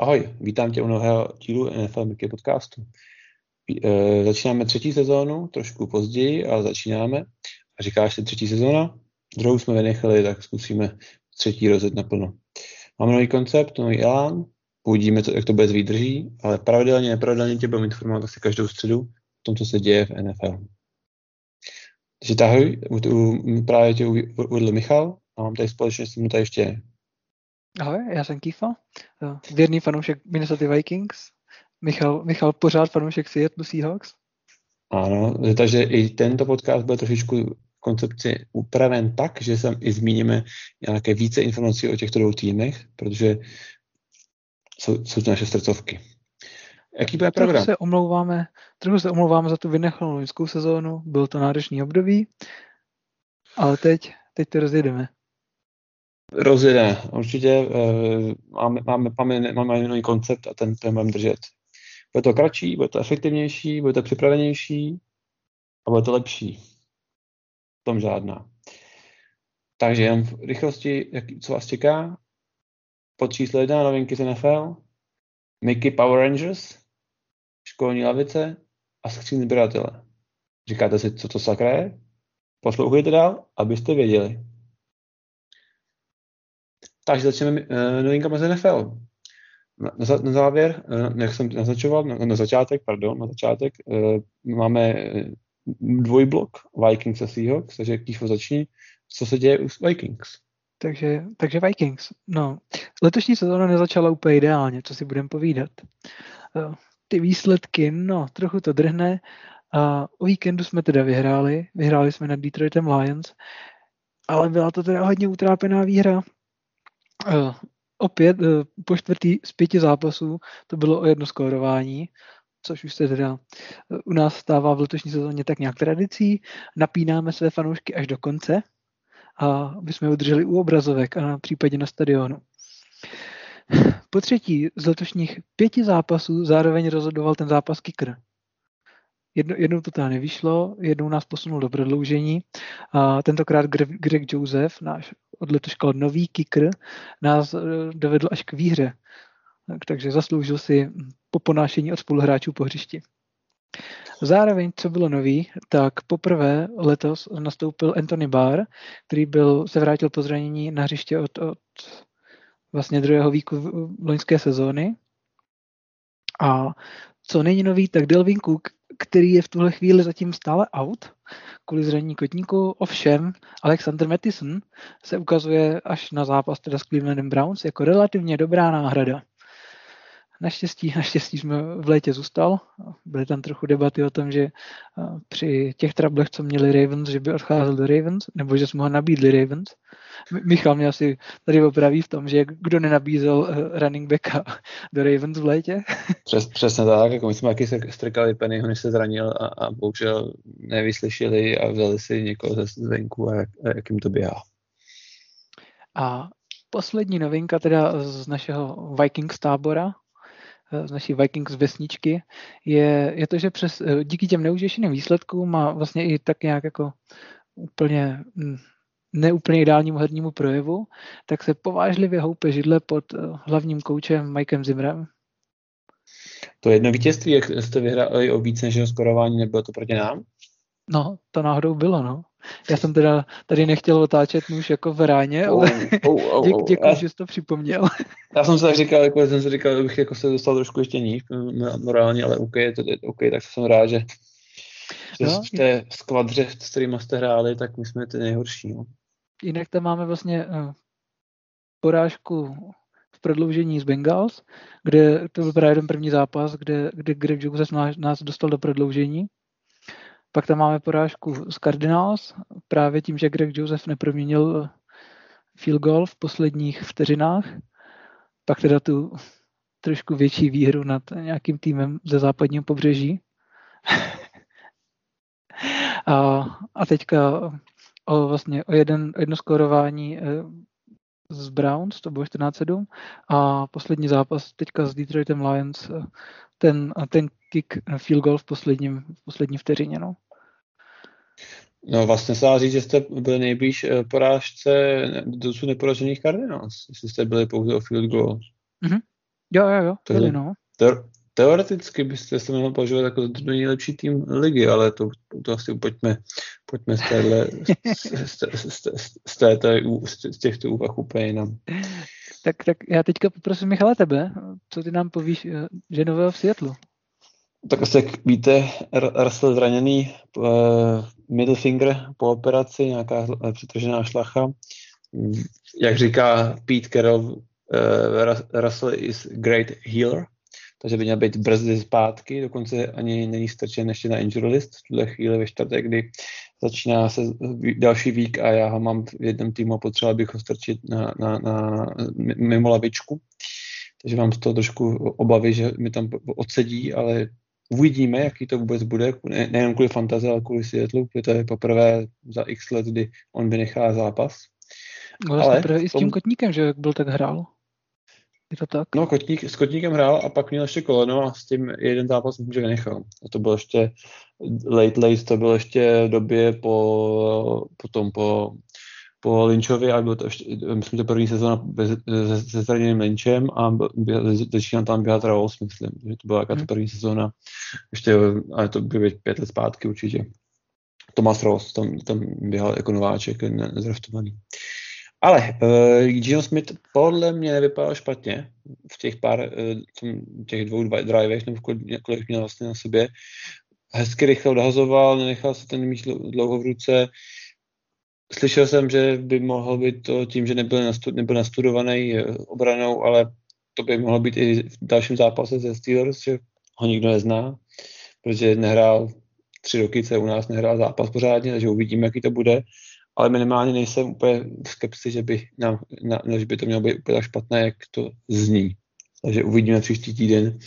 Ahoj, vítám tě u nového dílu NFL Mickey podcastu. E, začínáme třetí sezónu, trošku později, ale začínáme. A říkáš si třetí sezóna? Druhou jsme vynechali, tak zkusíme třetí rozjet naplno. Máme nový koncept, nový elán, uvidíme, jak to s výdrží, ale pravidelně, nepravidelně tě budeme informovat asi každou středu o tom, co se děje v NFL. Takže tahuj, právě tě uvedl Michal a mám tady společně s tím tady ještě Ahoj, já jsem Kifa, eh, věrný fanoušek Minnesota Vikings. Michal, Michal pořád fanoušek Seattle Seahawks. Ano, takže i tento podcast bude trošičku koncepci upraven tak, že sem i zmíníme nějaké více informací o těchto dvou týmech, protože jsou, jsou to naše srdcovky. Jaký bude program? Trochu se omlouváme, trochu se omlouváme za tu vynechalou loňskou sezónu, byl to náročný období, ale teď, teď to rozjedeme. Rozjede, určitě. Uh, máme, máme, máme, máme nový koncept a ten, ten budeme držet. Bude to kratší, bude to efektivnější, bude to připravenější a bude to lepší. V tom žádná. Takže jen v rychlosti, jak, co vás čeká. Pod číslo jedna novinky z NFL, Mickey Power Rangers, školní lavice a skříň sběratele. Říkáte si, co to sakra je? Poslouchejte dál, abyste věděli. Takže začneme uh, novinkama z NFL. Na, na, na závěr, uh, jak jsem naznačoval, na, na začátek, pardon, na začátek, uh, máme dvojblok Vikings a Seahawks, takže Kýfo začni, co se děje u Vikings. Takže, takže Vikings, no, letošní sezóna nezačala úplně ideálně, co si budeme povídat. Uh, ty výsledky, no, trochu to drhne. A o víkendu jsme teda vyhráli, vyhráli jsme nad Detroitem Lions, ale byla to teda hodně utrápená výhra, opět uh, po čtvrtý z pěti zápasů to bylo o jedno skórování, což už se teda uh, u nás stává v letošní sezóně tak nějak tradicí. Napínáme své fanoušky až do konce, a aby jsme udrželi u obrazovek a na případě na stadionu. Po třetí z letošních pěti zápasů zároveň rozhodoval ten zápas kicker. Jedno, jednou to teda nevyšlo, jednou nás posunul do prodloužení. A tentokrát Greg Joseph, náš od letoška nový kicker, nás eh, dovedl až k výhře. Tak, takže zasloužil si po ponášení od spoluhráčů po hřišti. Zároveň, co bylo nový, tak poprvé letos nastoupil Anthony Barr, který byl, se vrátil po zranění na hřiště od, od vlastně druhého výku loňské sezóny. A co není nový, tak Delvin Cook, který je v tuhle chvíli zatím stále out kvůli zranění kotníku. Ovšem, Alexander Mattison se ukazuje až na zápas teda s Clevelandem Browns jako relativně dobrá náhrada. Naštěstí, naštěstí jsme v létě zůstal. Byly tam trochu debaty o tom, že při těch trablech, co měli Ravens, že by odcházel do Ravens, nebo že jsme ho nabídli Ravens. Michal mě asi tady opraví v tom, že kdo nenabízel uh, running backa do Ravens v létě. Přes, přesně tak, jako my jsme taky strkali Pennyho, než se zranil a, a bohužel nevyslyšeli a vzali si někoho ze zvenku a jak, a jak jim to běhá. A poslední novinka teda z našeho Vikings tábora, z naší Vikings vesničky, je, je to, že přes, díky těm neužešeným výsledkům a vlastně i tak nějak jako úplně hm, neúplně ideálnímu hernímu projevu, tak se povážlivě houpe židle pod eh, hlavním koučem Mikem Zimrem. To jedno vítězství, jak jste vyhráli o víc než skorování, nebylo to proti nám? No, to náhodou bylo, no. Já jsem teda tady nechtěl otáčet nůž jako v ráně, ale oh, oh, oh, Dě, děkuji, že jsi to připomněl. Já jsem se tak říkal, jako jsem si říkal, bych jako se dostal trošku ještě níž morálně, ale OK, to, OK, tak jsem rád, že, že no, v té skvadře, s kterými jste hráli, tak my jsme ty nejhorší. No. Jinak tam máme vlastně uh, porážku v prodloužení z Bengals, kde to byl právě ten první zápas, kde, kde Greg Joseph nás, nás dostal do prodloužení. Pak tam máme porážku z Cardinals, právě tím, že Greg Joseph neproměnil field goal v posledních vteřinách. Pak teda tu trošku větší výhru nad nějakým týmem ze západního pobřeží. a, a teďka o, vlastně o jeden, jedno skórování eh, z Browns, to bylo 14-7 a poslední zápas teďka s Detroitem Lions, eh, ten, ten kick eh, field goal v, posledním, v poslední vteřině. No. No vlastně se dá říct, že jste byli nejblíž porážce dosud neporažených Cardinals, jestli jste byli pouze o field goal. Mm-hmm. Jo, jo, jo, byli, no. Te- teoreticky byste se mohli považovat jako nejlepší tým ligy, ale to, to asi pojďme, pojďme z, téhle, z, z, z, z, této, z těchto úvah úplně jinam. Tak, tak já teďka poprosím Michala tebe, co ty nám povíš, eh, že nového v Seattleu? Tak asi jak víte, Russell zraněný uh, middle finger po operaci, nějaká přetržená šlacha. Jak říká Pete Carroll, Russell is great healer, takže by měl být brzy zpátky, dokonce ani není strčen ještě na injury list v tuhle chvíli ve čtvrtek, kdy začíná se další vík a já ho mám v jednom týmu a potřeboval bych ho strčit na, na, na, mimo lavičku. Takže mám z toho trošku obavy, že mi tam odsedí, ale uvidíme, jaký to vůbec bude, ne, nejen kvůli fantazie, ale kvůli světlu, protože to je poprvé za x let, kdy on vynechá zápas. No, ale prvé i s tím kotníkem, že jak byl, tak hrál. Je to tak? No, kotník, s kotníkem hrál a pak měl ještě koleno a s tím jeden zápas myslím, že vynechal. A to bylo ještě late late, to bylo ještě v době po, potom po, po Lynchovi a bylo to ještě, myslím, to první sezóna se zraněným Lynchem a začínal tam běhat Ravos, myslím, že to byla jaká hmm. první sezóna, ještě, ale to bylo pět let zpátky určitě. Thomas Ross tam, tam běhal jako nováček, nezraftovaný. Ale uh, Gino Smith podle mě nevypadal špatně v těch pár, uh, těch dvou drivech, nebo kolik měl vlastně na sobě. Hezky rychle odhazoval, nenechal se ten míč dlouho v ruce. Slyšel jsem, že by mohl být to tím, že nebyl, nastu, nebyl nastudovaný uh, obranou, ale to by mohlo být i v dalším zápase ze Steelers, že ho nikdo nezná, protože nehrál tři roky, co u nás nehrál zápas pořádně, takže uvidíme, jaký to bude ale minimálně nejsem úplně v skepsi, že by, na, na, že by to mělo být úplně tak špatné, jak to zní. Takže uvidíme příští týden,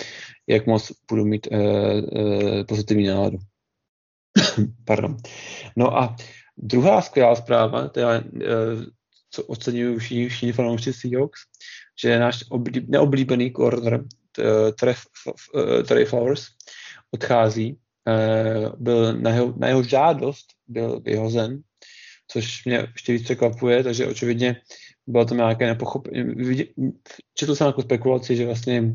jak moc budu mít uh, uh, pozitivní náladu. Pardon. No a druhá skvělá zpráva, to je, uh, co oceňují všichni, všichni fanoušci Seahawks, že náš oblíb, neoblíbený corner Trey Flowers odchází. Byl na jeho, na jeho žádost byl vyhozen což mě ještě víc překvapuje, takže očividně bylo to nějaké nepochopení. Četl jsem jako spekulaci, že vlastně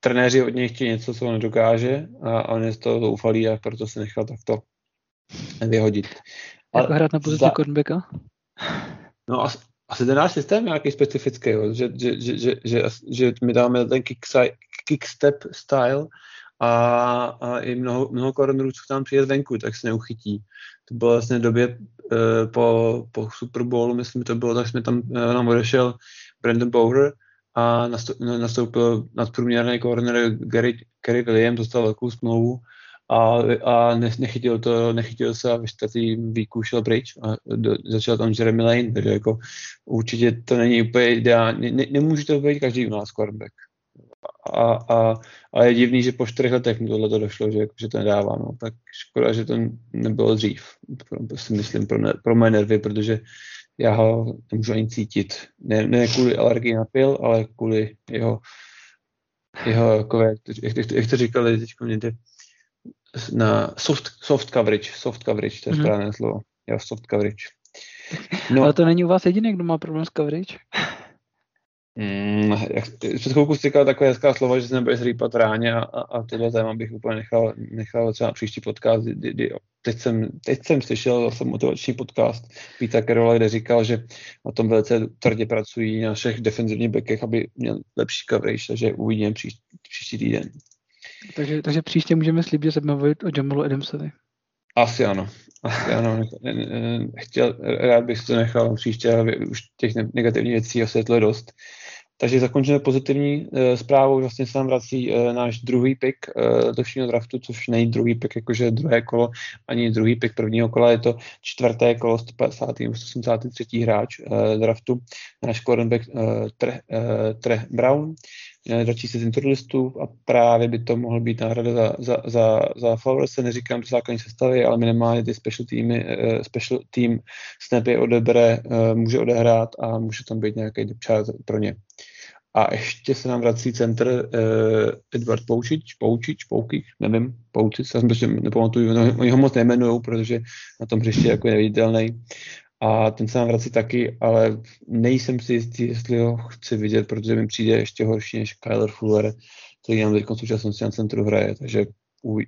trenéři od něj chtějí něco, co on nedokáže a on je z toho zoufalý a proto se nechal takto vyhodit. Jako hrát na pozici za... cornerbacka? No asi, asi ten náš systém je nějaký specifický, že, že, že, že, že, že my dáme ten kick, kick step style a, a i mnoho, mnoho cornerů, co tam přijet venku, tak se neuchytí. To bylo vlastně době e, po, po Super Bowlu, myslím, to bylo, tak jsme tam, e, nám odešel Brandon Bowler a nastoupil nadprůměrný corner Gary, Gary Williams, dostal velkou smlouvu a, a ne, nechytil, to, nechytil se a ve čtvrtým výku šel pryč a do, začal tam Jeremy Lane, takže jako určitě to není úplně ideální, ne, nemůže to být každý u nás quarterback a, a, a je divný, že po čtyřech letech mi tohle to došlo, že, že to nedává. No. Tak škoda, že to nebylo dřív, pro, si myslím, pro, ne, pro moje nervy, protože já ho nemůžu ani cítit. Ne, ne kvůli alergii na pil, ale kvůli jeho, jeho jako, jak, to, jak, jak to říkali teď někde, na soft, soft coverage, soft coverage, to je mm-hmm. správné slovo. Jo, soft coverage. No. Ale to není u vás jediný, kdo má problém s coverage? Mm, jak, před chvilku jsi říkal takové hezká slova, že se nebudeš rýpat ráně a, a, tohle téma bych úplně nechal, nechal třeba příští podcast. Kdy, kdy, teď, jsem, teď jsem slyšel zase motivační podcast Peter Carola, kde říkal, že na tom velice tvrdě pracují na všech defenzivních bekech, aby měl lepší coverage, takže uvidíme příští, příští týden. Takže, takže příště můžeme slíbit, že se budeme mluvit o Jamalu Adamsovi. Asi ano. Asi ano. Chtěl, rád bych to nechal příště, ale už těch negativních věcí osvětluje dost. Takže zakončíme pozitivní e, zprávou, vlastně se nám vrací e, náš druhý pick e, draftu, což není druhý pick, jakože druhé kolo, ani druhý pick prvního kola, je to čtvrté kolo 150. 183. hráč e, draftu, náš cornerback e, Tre, e, Tre Brown, dračí se z interlistu a právě by to mohl být náhrada za, za, za, za Flowers, se neříkám do základní sestavy, ale minimálně ty special, týmy, uh, special team snapy odebere, uh, může odehrát a může tam být nějaký depth pro ně. A ještě se nám vrací center uh, Edward Poučič, Poučič, Poukič, nevím, Poučič, já jsem prostě nepamatuju, no, oni ho moc nejmenují, protože na tom hřiště jako je neviditelný. A ten se nám vrací taky, ale nejsem si jistý, jestli ho chci vidět, protože mi přijde ještě horší než Kyler Fuller, který nám teď současnosti na centru hraje, takže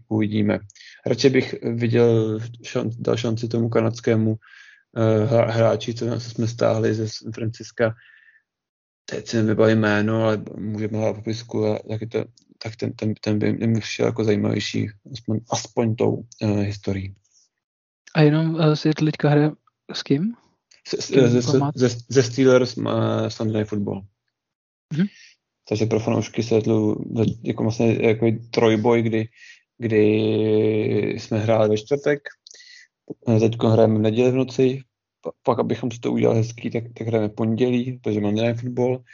uvidíme. Radši bych viděl, šan, dal šanci tomu kanadskému uh, hráči, co jsme stáhli ze San Franciska. Teď si nevybavím jméno, ale můžeme hrát popisku, tak, to, tak ten, ten, ten by mi přišel jako zajímavější, aspoň, aspoň tou uh, historií. A jenom uh, si teďka hraje s kým? Ze, ze, ze, ze Steelers uh, Sunday Football. Mm-hmm. Takže pro fanoušky Seattlu jako vlastně jako trojboj, kdy, kdy jsme hráli ve čtvrtek, teď hrajeme v neděli v noci, pak abychom si to udělali hezký, tak, tak hrajeme pondělí, protože máme Night Football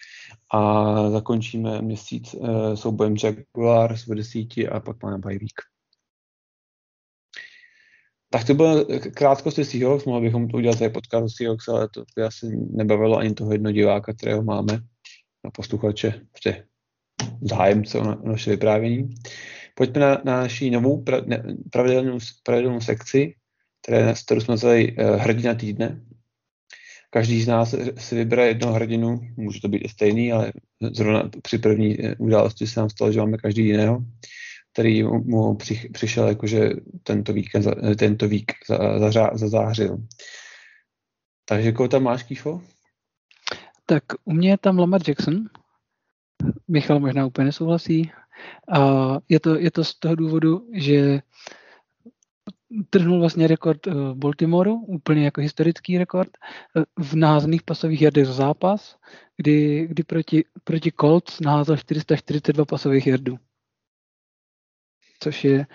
a zakončíme měsíc uh, soubojem Jaguars v desíti a pak máme bye week. Tak to bylo krátkosti Seahawks, mohli bychom to udělat tady podcast Seahawks, ale to by asi nebavilo ani toho jedno diváka, kterého máme, na posluchače, prostě zájemce o, na, naše vyprávění. Pojďme na, na naší novou pra, ne, pravidelnou, pravidelnou sekci, které, kterou jsme nazvali uh, Hrdina týdne. Každý z nás si vybere jednoho hrdinu, může to být i stejný, ale zrovna při první eh, události se nám stalo, že máme každý jiného který mu při, přišel jakože tento víkend, tento vík za, za, zazářil. Takže koho tam máš, Kýfo? Tak u mě je tam Lamar Jackson. Michal možná úplně nesouhlasí. A je to, je to z toho důvodu, že trhnul vlastně rekord v Baltimoreu, úplně jako historický rekord, v naházených pasových jardech za zápas, kdy, kdy proti, proti Colts naházel 442 pasových jardů což je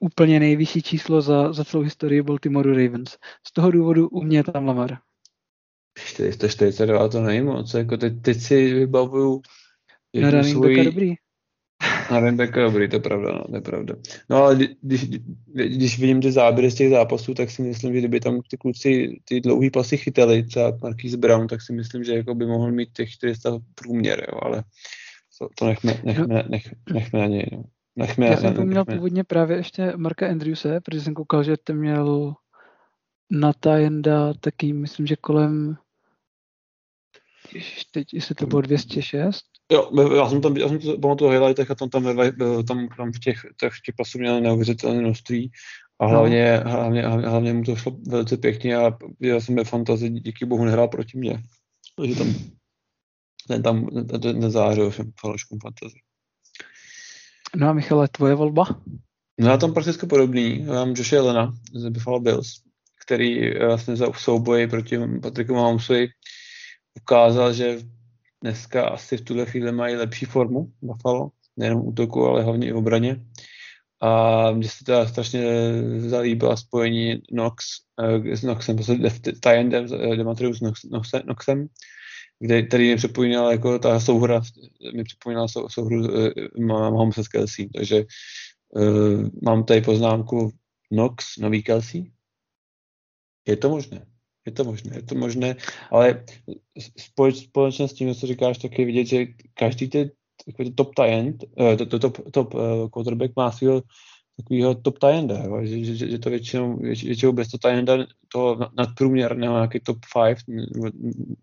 úplně nejvyšší číslo za, za celou historii Baltimore Ravens. Z toho důvodu u mě je tam Lamar. 442 to není moc, jako teď, teď si vybavuju na running backa dobrý. Na running backa dobrý, to je pravda, no, to je pravda. No ale když, když vidím ty záběry z těch zápasů, tak si myslím, že kdyby tam ty kluci ty dlouhý pasy chytali, třeba Marquise Brown, tak si myslím, že jako by mohl mít těch 400 průměr, jo, ale to, to nechme, nechme, nech, nechme na něj. No. Nechme, Já jsem měl původně právě ještě Marka Andrewse, protože jsem koukal, že ten měl na Tajenda taky, myslím, že kolem Ježiš, teď, jestli to bylo 206? Jo, já jsem tam, já jsem to pamatuju highlightech a tam, tam, tam, tam v těch, těch, těch pasů měl neuvěřitelné množství a hlavně, no. hlavně, hlavně, hlavně, mu to šlo velice pěkně a já jsem ve fantazii díky bohu nehrál proti mně. Takže tam ten tam nezářil všem fanouškům fantazii. No a Michale, tvoje volba? No já tam prakticky podobný. Já mám Josh Jelena z Buffalo Bills, který vlastně za souboji proti Patricku Mahomesovi ukázal, že dneska asi v tuhle chvíli mají lepší formu Buffalo, nejenom útoku, ale hlavně i v obraně. A mně se teda strašně zalíbilo spojení Nox uh, s Noxem, prostě Tyendem, Demetrius Noxem, Noxem kde, který mi připomínal jako ta souhra, mi připomínala sou, souhru uh, Mahomes s Kelsey, takže uh, mám tady poznámku Nox, nový Kelsey. Je to možné. Je to možné, je to možné, ale společně s tím, co říkáš, tak je vidět, že každý ty, top talent, uh, to, to, top, top uh, quarterback má svého takového top tienda, že, že, že, to většinou, věč, většinou bez to tienda toho nadprůměrného nějaký top 5 ne,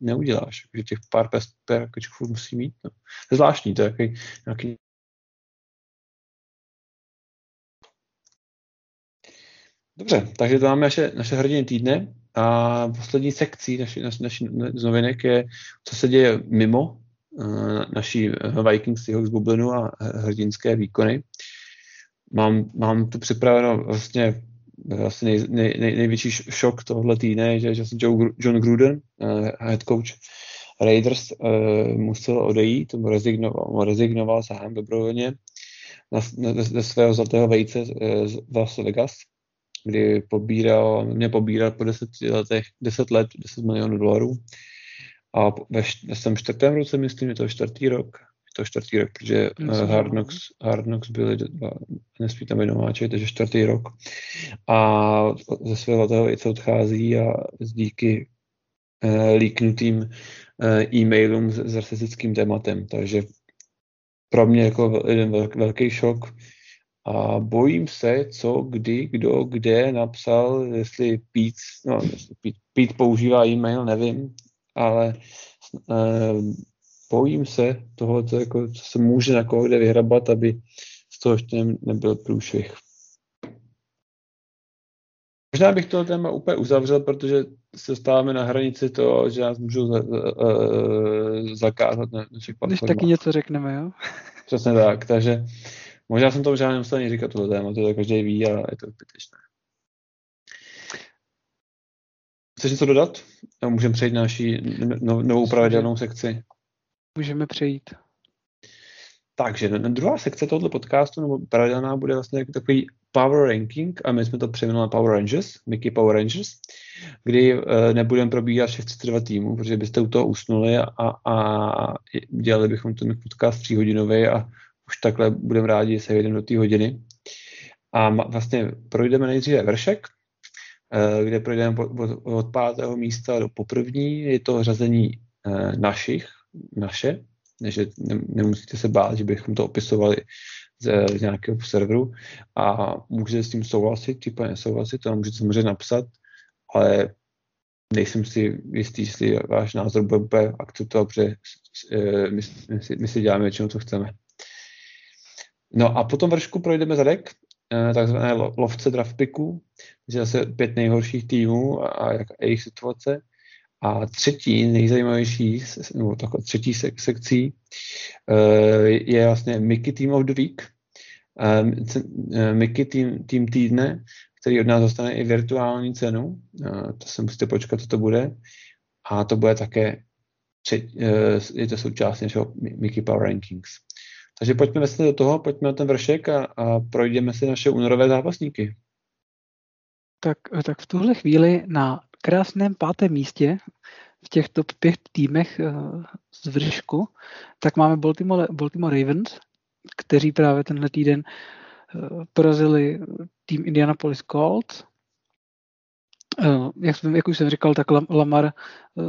neuděláš, že těch pár perkačků musí mít. No. To je zvláštní, to je jaký, nějaký Dobře, takže to máme naše, naše hrdiny týdne a poslední sekcí naší, naši, naši z novinek je, co se děje mimo uh, naší Vikings z bublinu a hrdinské výkony mám, mám tu připraveno vlastně asi nej, nej, nej, největší šok tohle týdne, že, že Joe, John Gruden, uh, head coach Raiders, uh, musel odejít, rezignoval, rezignoval sám dobrovolně ze svého zlatého vejce z Las Vegas, kdy pobíral, mě pobíral po deseti letech, deset let, 10 milionů dolarů. A ve, ve svém čtvrtém roce, myslím, je to čtvrtý rok, to čtvrtý rok, protože uh, Hard, Knocks, Hard Knocks byly dva tam nováček, takže čtvrtý rok. A ze svého zlatého vejce odchází a díky uh, líknutým uh, e-mailům s, s rasistickým tématem. Takže pro mě jako jeden velký šok a bojím se, co, kdy, kdo, kde napsal, jestli Pete, no, jestli Pete, Pete používá e-mail, nevím, ale uh, bojím se toho, co, jako, co se může na koho kde vyhrabat, aby z toho ještě nebyl průšvih. Možná bych to téma úplně uzavřel, protože se stáváme na hranici toho, že nás můžu za, uh, zakázat na našich platformách. Když taky něco řekneme, jo? Přesně tak, takže možná jsem to možná nemusel ani říkat tohle téma, to každý ví, ale je to zbytečné. Chceš něco dodat? Můžeme přejít na naší no, novou pravidelnou sekci. Můžeme přejít. Takže druhá sekce tohoto podcastu, nebo pravidelná, bude vlastně jako takový Power Ranking, a my jsme to přejmenuli na Power Rangers, Mickey Power Rangers, kdy uh, nebudeme probíhat všech 32 týmů, protože byste u toho usnuli a, a dělali bychom ten podcast tříhodinový a už takhle budeme rádi, že se jedeme do té hodiny. A vlastně projdeme nejdříve vršek, uh, kde projdeme od, od pátého místa do poprvní, je to řazení uh, našich, naše, že nemusíte se bát, že bychom to opisovali z, z nějakého serveru a můžete s tím souhlasit, případně nesouhlasit, to můžete samozřejmě napsat, ale nejsem si jistý, jestli váš názor bude úplně akceptovat, protože eh, my, my, si, my si děláme většinou, co chceme. No a potom vršku projdeme zadek, eh, takzvané lovce draft picků, takže zase pět nejhorších týmů a, a jejich situace. A třetí nejzajímavější, nebo takhle třetí sek- sekcí uh, je vlastně Mickey Team of the Week. Uh, Mickey team, team týdne, který od nás dostane i virtuální cenu. To se musíte počkat, co to bude. A to bude také je to součást našeho Mickey Power Rankings. Takže pojďme vlastně do toho, pojďme na ten vršek a, a projdeme si naše únorové zápasníky. Tak, tak v tuhle chvíli na krásném pátém místě v těch top pět týmech eh, z vršku, tak máme Baltimore, Baltimore Ravens, kteří právě tenhle týden eh, porazili tým Indianapolis Colts. Eh, jak, jsem, jak už jsem říkal, tak Lamar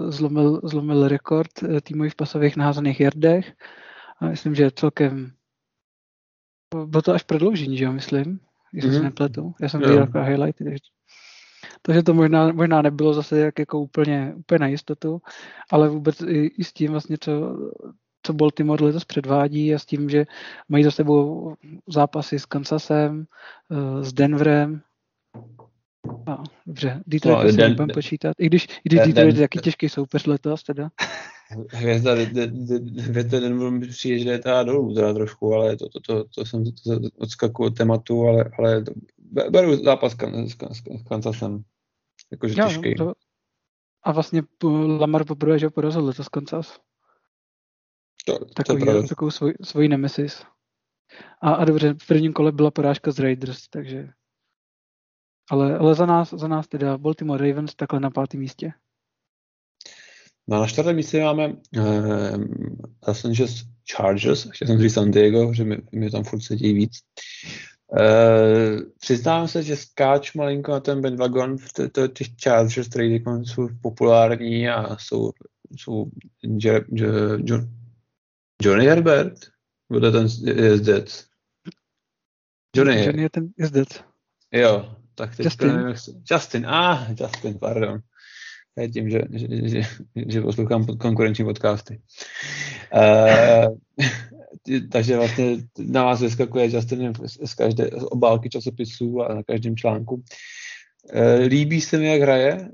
zlomil, zlomil rekord týmových pasových naházených jardech. A myslím, že celkem bylo to až prodloužení, že jo, myslím, jestli mm-hmm. se mhm. nepletu. Já jsem viděl jako highlighty, takže takže to možná, možná nebylo zase jak jako úplně, úplně na jistotu, ale vůbec i, i s tím vlastně, co, co Baltimore letos předvádí a s tím, že mají za sebou zápasy s Kansasem, eh, s Denverem, a, dobře, Detroit no, den, nebudeme počítat, i když, i když den, Detroit je taky těžký soupeř letos teda. Hvězda, hvězda Denver přijde, že teda dolů teda trošku, ale to, to, to, to jsem to, to odskakuju od tématu, ale, ale beru zápas s, s Kansasem. Jakože jo, těžký. To, a vlastně Lamar poprvé, že porazil letos Kansas. To, takový, to takovou svoj, svoji nemesis. A, a dobře, v prvním kole byla porážka z Raiders, takže... Ale, ale za, nás, za nás teda Baltimore Ravens takhle na pátém místě. No na čtvrtém místě máme uh, Los Angeles Chargers, chtěl jsem říct San Diego, že mi, mi tam furt sedí víc. Uh, přiznám se, že skáč malinko na ten bandwagon v t- t- těch Chargers, které jsou populární a jsou, jsou Je- Je- Je- Johnny Herbert? Bude ten jezdec? Johnny, Johnny je ten jezdec. Jo, tak teď Justin. Nevím, Justin, ah, Justin, pardon. Je tím, že, že, že, že poslouchám konkurenční podcasty. Uh, takže vlastně na vás vyskakuje Justin z každé z obálky časopisů a na každém článku. E, líbí se mi, jak hraje. E,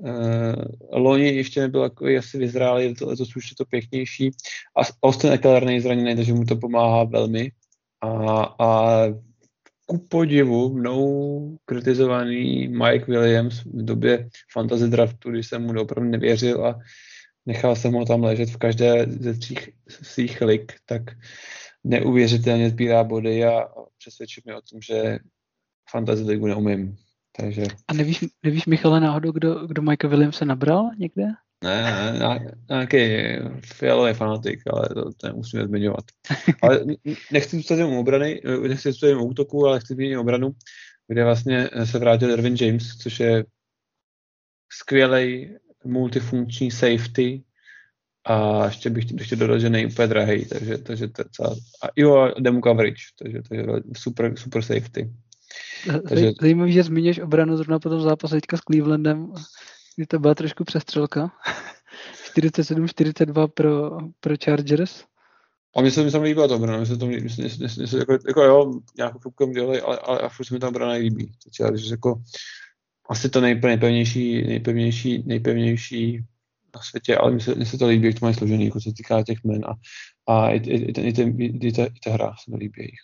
loni ještě nebyl takový asi vyzrálý, letos už je to pěknější. A Austin Eckler není zraněný, takže mu to pomáhá velmi. A, a ku podivu mnou kritizovaný Mike Williams v době fantasy draftu, když jsem mu opravdu nevěřil a nechal jsem ho tam ležet v každé ze tří svých lik, tak neuvěřitelně sbírá body a přesvědčit mě o tom, že fantasy ligu neumím. Takže... A nevíš, nevíš Michale náhodou, kdo, kdo Michael Williams se nabral někde? Ne, ne, nějaký fialový fanatik, ale to, to nemusíme zmiňovat. Ale nechci zůstat jen obrany, nechci zůstat jen útoku, ale chci zmínit obranu, kde vlastně se vrátil Dervin James, což je skvělý multifunkční safety, a ještě bych ještě dodal, že není úplně drahý, takže, takže to je celá, a jo, demo coverage, takže to je super, super safety. Takže... Zajímavý, že zmíníš obranu zrovna po tom zápase teďka s Clevelandem, kdy to byla trošku přestřelka. 47-42 pro, pro Chargers. A mně se mi tam líbila ta obrana, mně se to, mně, mně, mně, mně, jako, jako jo, nějakou fůbkem dělali, ale, ale a furt se mi ta obrana líbí. Takže jako, asi to nejpevnější, nejpevnější, nejpevnější na světě, ale mně se, mně se to líbí, jak to mají složený, jako se týká těch men a, a i, i, i, i, i, i, ta, i ta hra se mi líbí jich.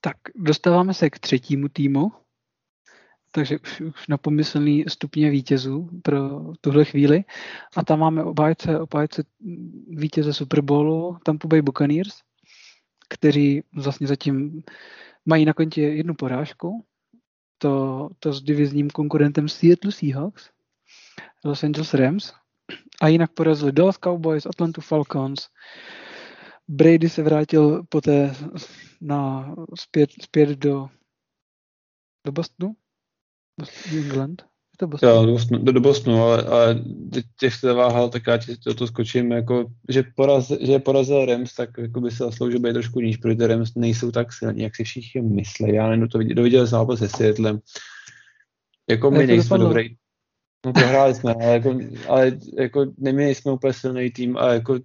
Tak dostáváme se k třetímu týmu, takže už, na pomyslný stupně vítězů pro tuhle chvíli. A tam máme obájce, obájce vítěze Super Bowlu, Tampa Bay Buccaneers, kteří vlastně zatím mají na kontě jednu porážku, to, to s divizním konkurentem Seattle Seahawks, Los Angeles Rams, a jinak porazili Dallas Cowboys, Atlanta Falcons, Brady se vrátil poté na, zpět, zpět do, do Bostonu, Boston, England. Je to Boston? Jo, do Bostonu, do, do Bostonu ale, ale těch se váhal, tak já ti to, to skočím, jako, že, poraz, že porazil Rams, tak jako by se zasloužil být trošku níž, protože Rams nejsou tak silní, jak si všichni myslí. Já nevím, to viděl, viděl zápas se Seattlem. Jako my nejsme dobrý. No prohráli jsme, ale jako, ale jako my nejsme úplně silný tým a jako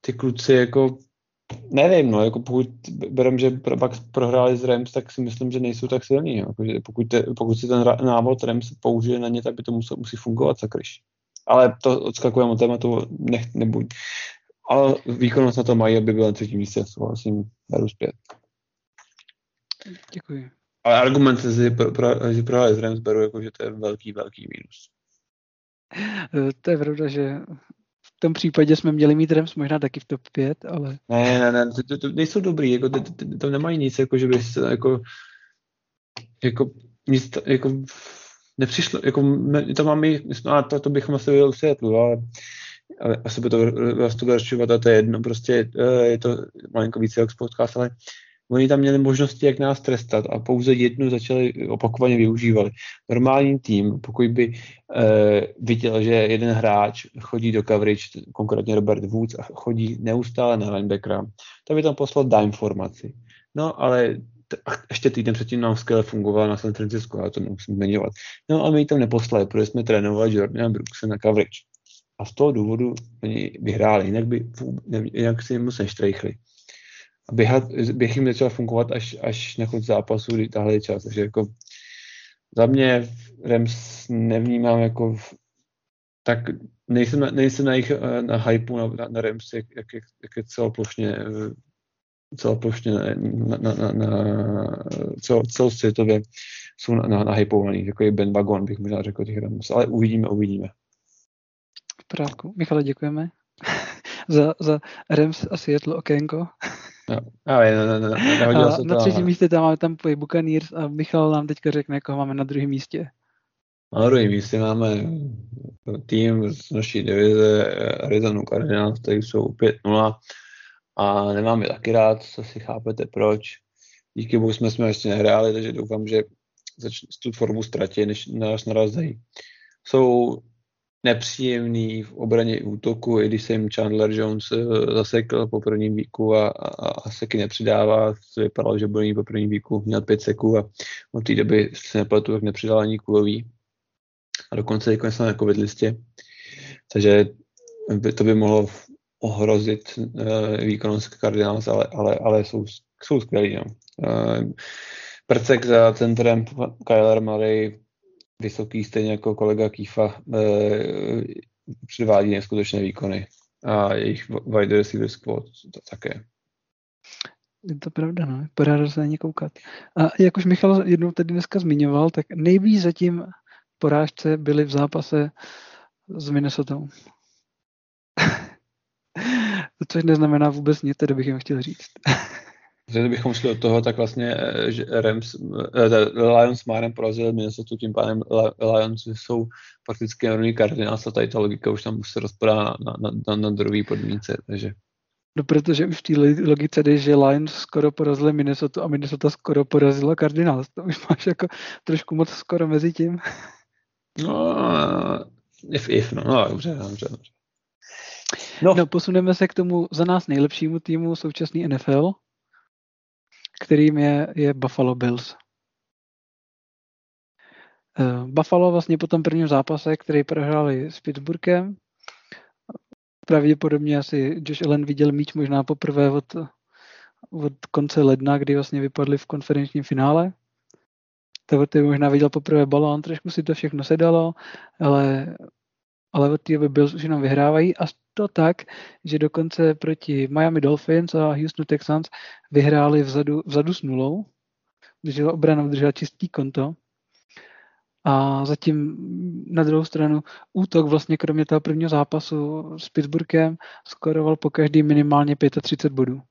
ty kluci jako nevím, no, jako pokud berem, že pak prohráli z Rams, tak si myslím, že nejsou tak silní. Jako, pokud, te, pokud si ten návod Rams použije na ně, tak by to musel, musí fungovat sakryš. Ale to odskakujeme od tématu, nech, nebuď. Ale výkonnost na to mají, aby byl na třetím místě, souhlasím, beru zpět. Děkuji. Ale argument, že, pro, pro, že prohráli z Rams, beru jako, že to je velký, velký mínus. To je pravda, že tom případě jsme měli mít Rams možná taky v top 5, ale... Ne, ne, ne, to, to, to nejsou dobrý, jako, to, to, to, nemají nic, jako, že by se, jako, jako, nic, jako, nepřišlo, jako, to máme, no, to, to bychom asi viděli v Seattle, ale, ale asi by to vás to a to je jedno, prostě eh, je to malinko více jak podcast, ale Oni tam měli možnosti, jak nás trestat a pouze jednu začali opakovaně využívali. Normální tým, pokud by e, viděl, že jeden hráč chodí do coverage, konkrétně Robert Woods, a chodí neustále na linebackera, tak by tam poslal dime formaci. No, ale ještě týden předtím nám skvěle fungoval na San Francisco, ale to nemusím zmiňovat. No a my ji tam neposlali, protože jsme trénovali Jordana Brookse na coverage. A z toho důvodu oni vyhráli, jinak by jinak si moc neštrejchli běhat, běh jim začal fungovat až, až na konci zápasu, kdy tahle čas. Takže jako za mě Rams nevnímám jako tak nejsem, na, nejsem na, jich, eh, na hypeu na, na, na Rams, jak, jak, jak je celoplošně celoplošně na, na, na, na cel, celosvětově jsou na, na, na jako je Ben Wagon, bych možná řekl těch Rams, ale uvidíme, uvidíme. V pořádku. Michale, děkujeme za, za Rams a Seattle okénko. No, ale ne, ne, ne, a se na třetím místě tam máme tam Buccaneers a Michal nám teďka řekne, koho máme na druhém místě. Na druhém místě máme tým z naší divize Arizona Cardinals, který jsou 5-0 a nemám je taky rád, co si chápete proč. Díky bohu jsme jsme ještě nehráli, takže doufám, že začne tu formu ztratí, než nás narazí. Jsou nepříjemný v obraně i útoku, i když se jim Chandler Jones eh, zasekl po prvním výku a, a, a seky nepřidává, vypadalo, že bude po prvním výku, měl pět seků a od té doby se nepletu, jak nepřidal ani kulový. A dokonce i jsem na covid listě. Takže by, to by mohlo ohrozit uh, výkonnost Cardinals, ale, ale, ale jsou, jsou skvělí. No. Uh, Prcek za centrem Kyler Murray vysoký, stejně jako kolega Kýfa, eh, předvádí neskutečné výkony. A jejich wide receiver squad to také. Je to pravda, no. Poráda se na ně koukat. A jak už Michal jednou tady dneska zmiňoval, tak nejvíc zatím porážce byly v zápase s Minnesota. Což neznamená vůbec nic, tedy bych jim chtěl říct. Kdybychom šli od toho, tak vlastně eh, že Rams, uh, Lions Márem porazili Minnesota, tím pádem Lions jsou prakticky rovný Cardinals a tady ta logika už tam už se rozpadá na, na, na, na druhý podmínce, takže No protože už v té logice jde, že Lions skoro porazili Minnesota a Minnesota skoro porazila Cardinals. To už máš jako trošku moc skoro mezi tím. No, If, if, no, no dobře, dobře, dobře. No. no, posuneme se k tomu za nás nejlepšímu týmu současný NFL, kterým je, je Buffalo Bills. Uh, Buffalo vlastně po tom prvním zápase, který prohráli s Pittsburghem, pravděpodobně asi Josh Allen viděl míč možná poprvé od, od konce ledna, kdy vlastně vypadli v konferenčním finále. Tak ty možná viděl poprvé balón, trošku si to všechno sedalo, ale, ale od té Bills už jenom vyhrávají a to tak, že dokonce proti Miami Dolphins a Houston Texans vyhráli vzadu, vzadu s nulou, když obrana udržela čistý konto. A zatím na druhou stranu útok vlastně kromě toho prvního zápasu s Pittsburghem skoroval po každý minimálně 35 bodů.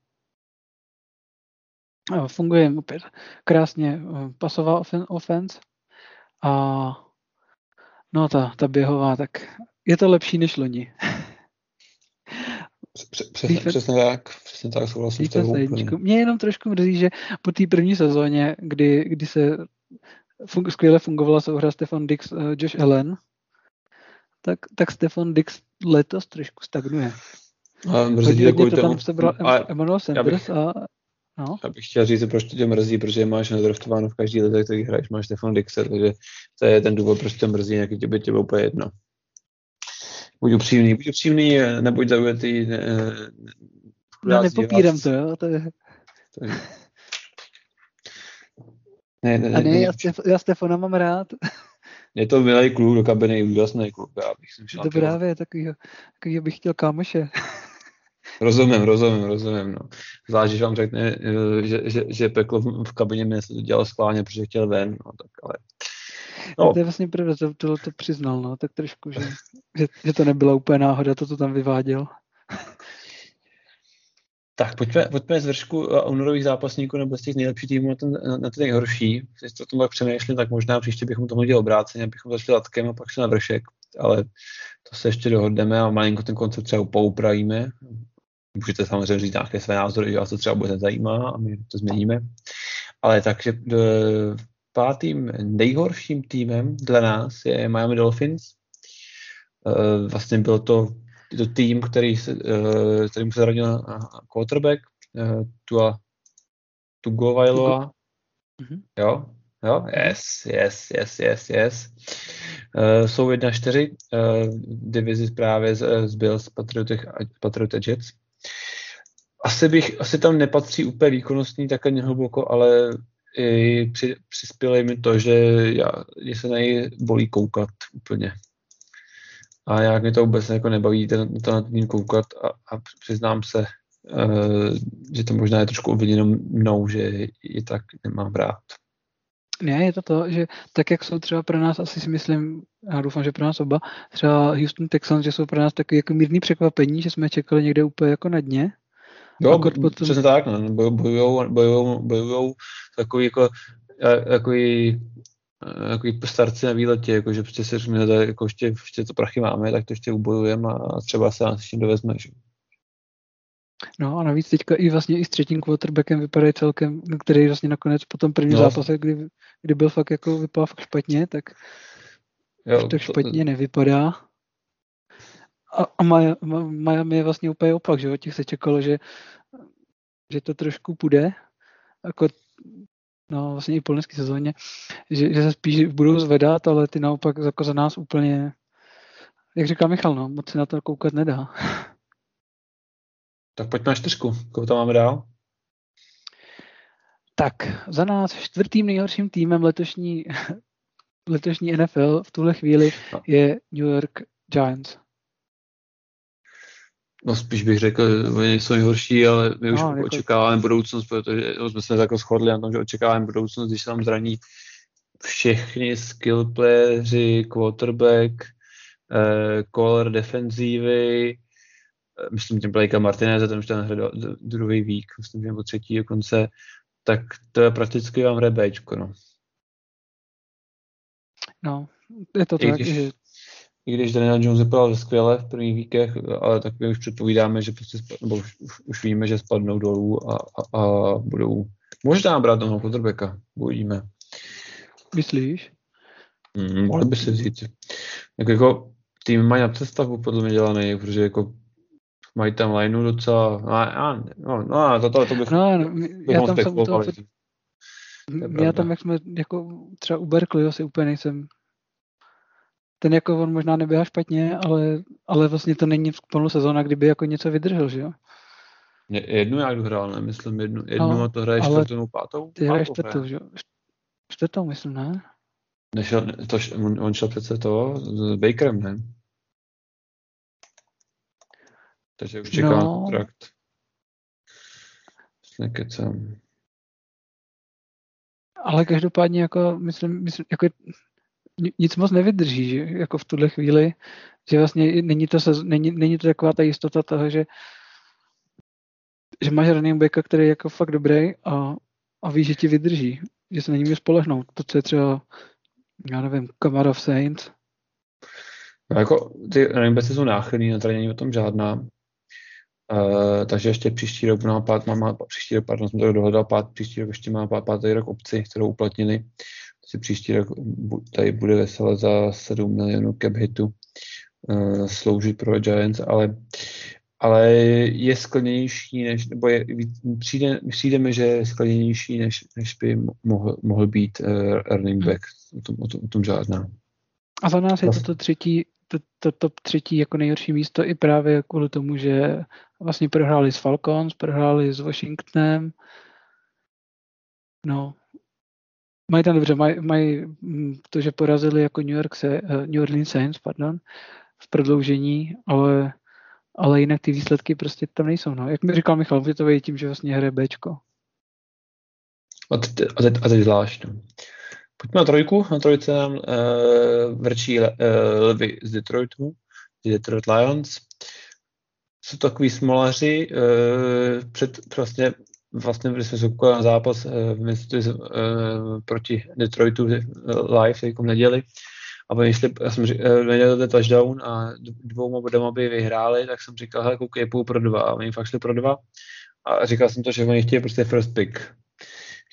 Funguje opět krásně eh, pasová offense a no ta, ta běhová, tak je to lepší než loni. Přesně, přesně tak, přesně tak souhlasím s Mě jenom trošku mrzí, že po té první sezóně, kdy, kdy se fun- skvěle fungovala souhra Stefan Dix, uh, Josh Allen, tak, tak Stefan Dix letos trošku stagnuje. A mrzí to kvůli tomu. Tam Emmanuel Sanders a No. Já bych chtěl říct, proč to tě mrzí, protože máš nedraftováno v každý letech, který hraješ, máš Stefan Dixer, takže to je ten důvod, proč to mrzí, nějaký tě by tě úplně jedno. Buď upřímný, buď upřímný, nebuď zaujatý. Ne, ne, nepopírám to, jo, to je... To je... Ne, ne, a ne, ne, já, Stef- já Stefana mám rád. Je to milý kluk do kabiny, úžasný kluk, já bych si. To právě, takovýho, takovýho bych chtěl kámoše. Rozumím, rozumím, rozumím. No. Zvlášť, že vám řekne, eh, že, že, že peklo v kabině mě se to dělalo schválně, protože chtěl ven, no, tak ale... No. To je vlastně pravda, to, to, to přiznal, no, tak trošku, že, že, že to nebyla úplně náhoda, to, co tam vyváděl. Tak pojďme, pojďme z vršku eh, únorových zápasníků nebo z těch nejlepších týmů na ten, na ten nejhorší. Když o tom tak přemýšlím, tak možná příště bychom to mohli obráceně, abychom začali latkem a pak šli na vršek, ale to se ještě dohodneme a malinko ten koncept třeba poupravíme. Můžete samozřejmě říct nějaké své názory, že vás to třeba bude zajímá a my to změníme. Ale takže eh, pátým nejhorším týmem dle nás je Miami Dolphins. Eh, vlastně byl to, to tým, který se, eh, kterým se radil quarterback Tua Tugovailoa. Mm-hmm. Jo, jo, yes, yes, yes, yes, yes. Uh, jsou 1-4 uh, divizi právě z, z Bills, Patriotic, Patriotic Jets asi, bych, asi tam nepatří úplně výkonnostní takhle hluboko, ale i při, přispělo mi to, že já, mě se na něj bolí koukat úplně. A jak mě to vůbec jako nebaví ten, to na tým koukat a, a přiznám se, uh, že to možná je trošku obviněno mnou, že je tak nemám rád. Ne, je to to, že tak, jak jsou třeba pro nás, asi si myslím, já doufám, že pro nás oba, třeba Houston Texans, že jsou pro nás takový jako mírný překvapení, že jsme čekali někde úplně jako na dně. Jo, potom... přesně tak, no, bojujou, bojujou, bojujou takový jako, takový, takový starci na výletě, jako, že prostě si řekne, že jako ještě, ještě to prachy máme, tak to ještě ubojujeme a třeba se nás ještě dovezme. Že? No a navíc teďka i vlastně i s třetím quarterbackem vypadají celkem, který vlastně nakonec po tom prvním no. zápase, kdy, kdy byl fakt jako vypadal fakt špatně, tak jo, to špatně to... nevypadá. A, a Miami je vlastně úplně opak, že od těch se čekalo, že, že to trošku půjde, jako no vlastně i po sezóně, že, že se spíš budou zvedat, ale ty naopak jako za nás úplně, jak říká Michal, no, moc se na to koukat nedá. Tak pojďme na čtyřku. Koho tam máme dál? Tak, za nás čtvrtým nejhorším týmem letošní, letošní NFL v tuhle chvíli no. je New York Giants. No spíš bych řekl, že oni jsou nejhorší, ale my už no, jako... očekáváme budoucnost, protože jsme se jako shodli na tom, že očekáváme budoucnost, když se tam zraní všechny skill playeri, quarterback, eh, caller defenzívy, myslím tím Blakea Martineze, ten už ten hraje druhý vík, myslím, že nebo třetí dokonce, tak to je prakticky vám hraje Bčko, no. No, je to I tak, když, že... I když Daniel Jones vypadal skvěle v prvních víkech, ale tak my už předpovídáme, že prostě, nebo už, už, už víme, že spadnou dolů a, a, a budou možná brát toho quarterbacka, uvidíme. Myslíš? Hmm, mohli by si říct. Jak jako tým mají na přestavbu podle mě dělaný, protože jako mají tam lineu docela, no, no, no to, to, to bych, no, no, já tam jsem to, já tam, jak jsme, jako třeba u Berkeley, si úplně nejsem ten jako on možná neběhá špatně, ale, ale vlastně to není plnou sezóna, kdyby jako něco vydržel, že jo? Jednu já jdu hrál, ne? Myslím jednu, jednu no, a to hraje čtvrtou pátou? Ty hraješ čtvrtou, že jo? Čtvrtou, myslím, ne? Nešel, to, on, on šel přece to s Bakerem, ne? Takže už čeká no. kontrakt. Nekecám. Ale každopádně jako, myslím, myslím jako nic moc nevydrží, že? jako v tuhle chvíli, že vlastně není to, není, není to taková ta jistota toho, že, že máš running backa, který je jako fakt dobrý a, a víš, že ti vydrží, že se na něm spolehnout. To, co je třeba, já nevím, Kamara of Saints. No jako ty running backy jsou náchylní, na není o tom žádná. Uh, takže ještě příští rok má pát, má, má příští rok, pardon, jsem to dohledal, pát, příští rok ještě má pát, pátý rok obci, kterou uplatnili si příští rok tady bude veselé za 7 milionů cap hitu uh, sloužit pro Giants, ale, ale je sklenější, než, nebo je, přijde, přijde mi, že je sklenější, než, než by mohl, mohl být uh, running back. O tom, o, tom, o tom žádná. A za nás je to to třetí, to, to top třetí jako nejhorší místo i právě kvůli tomu, že vlastně prohráli s Falcons, prohráli s Washingtonem, no, Mají tam dobře, mají, mají mm, to, že porazili jako New, York se, uh, New Orleans Saints, pardon, v prodloužení, ale, ale jinak ty výsledky prostě tam nejsou. No. Jak mi říkal Michal, může to tím, že vlastně hraje Bčko. A teď, a teď, a teď zvlášť. No. Pojďme na trojku. Na trojce nám uh, vrčí uh, lvy z Detroitu, z Detroit Lions. Jsou takový smolaři. Uh, před vlastně vlastně, když jsme se na zápas uh, uh, proti Detroitu live, jako neděli, a oni já jsem říkal, nedělali touchdown a dvou bodem by vyhráli, tak jsem říkal, hele, koukej, půl pro dva. A oni fakt šli pro dva. A říkal jsem to, že oni chtějí prostě first pick.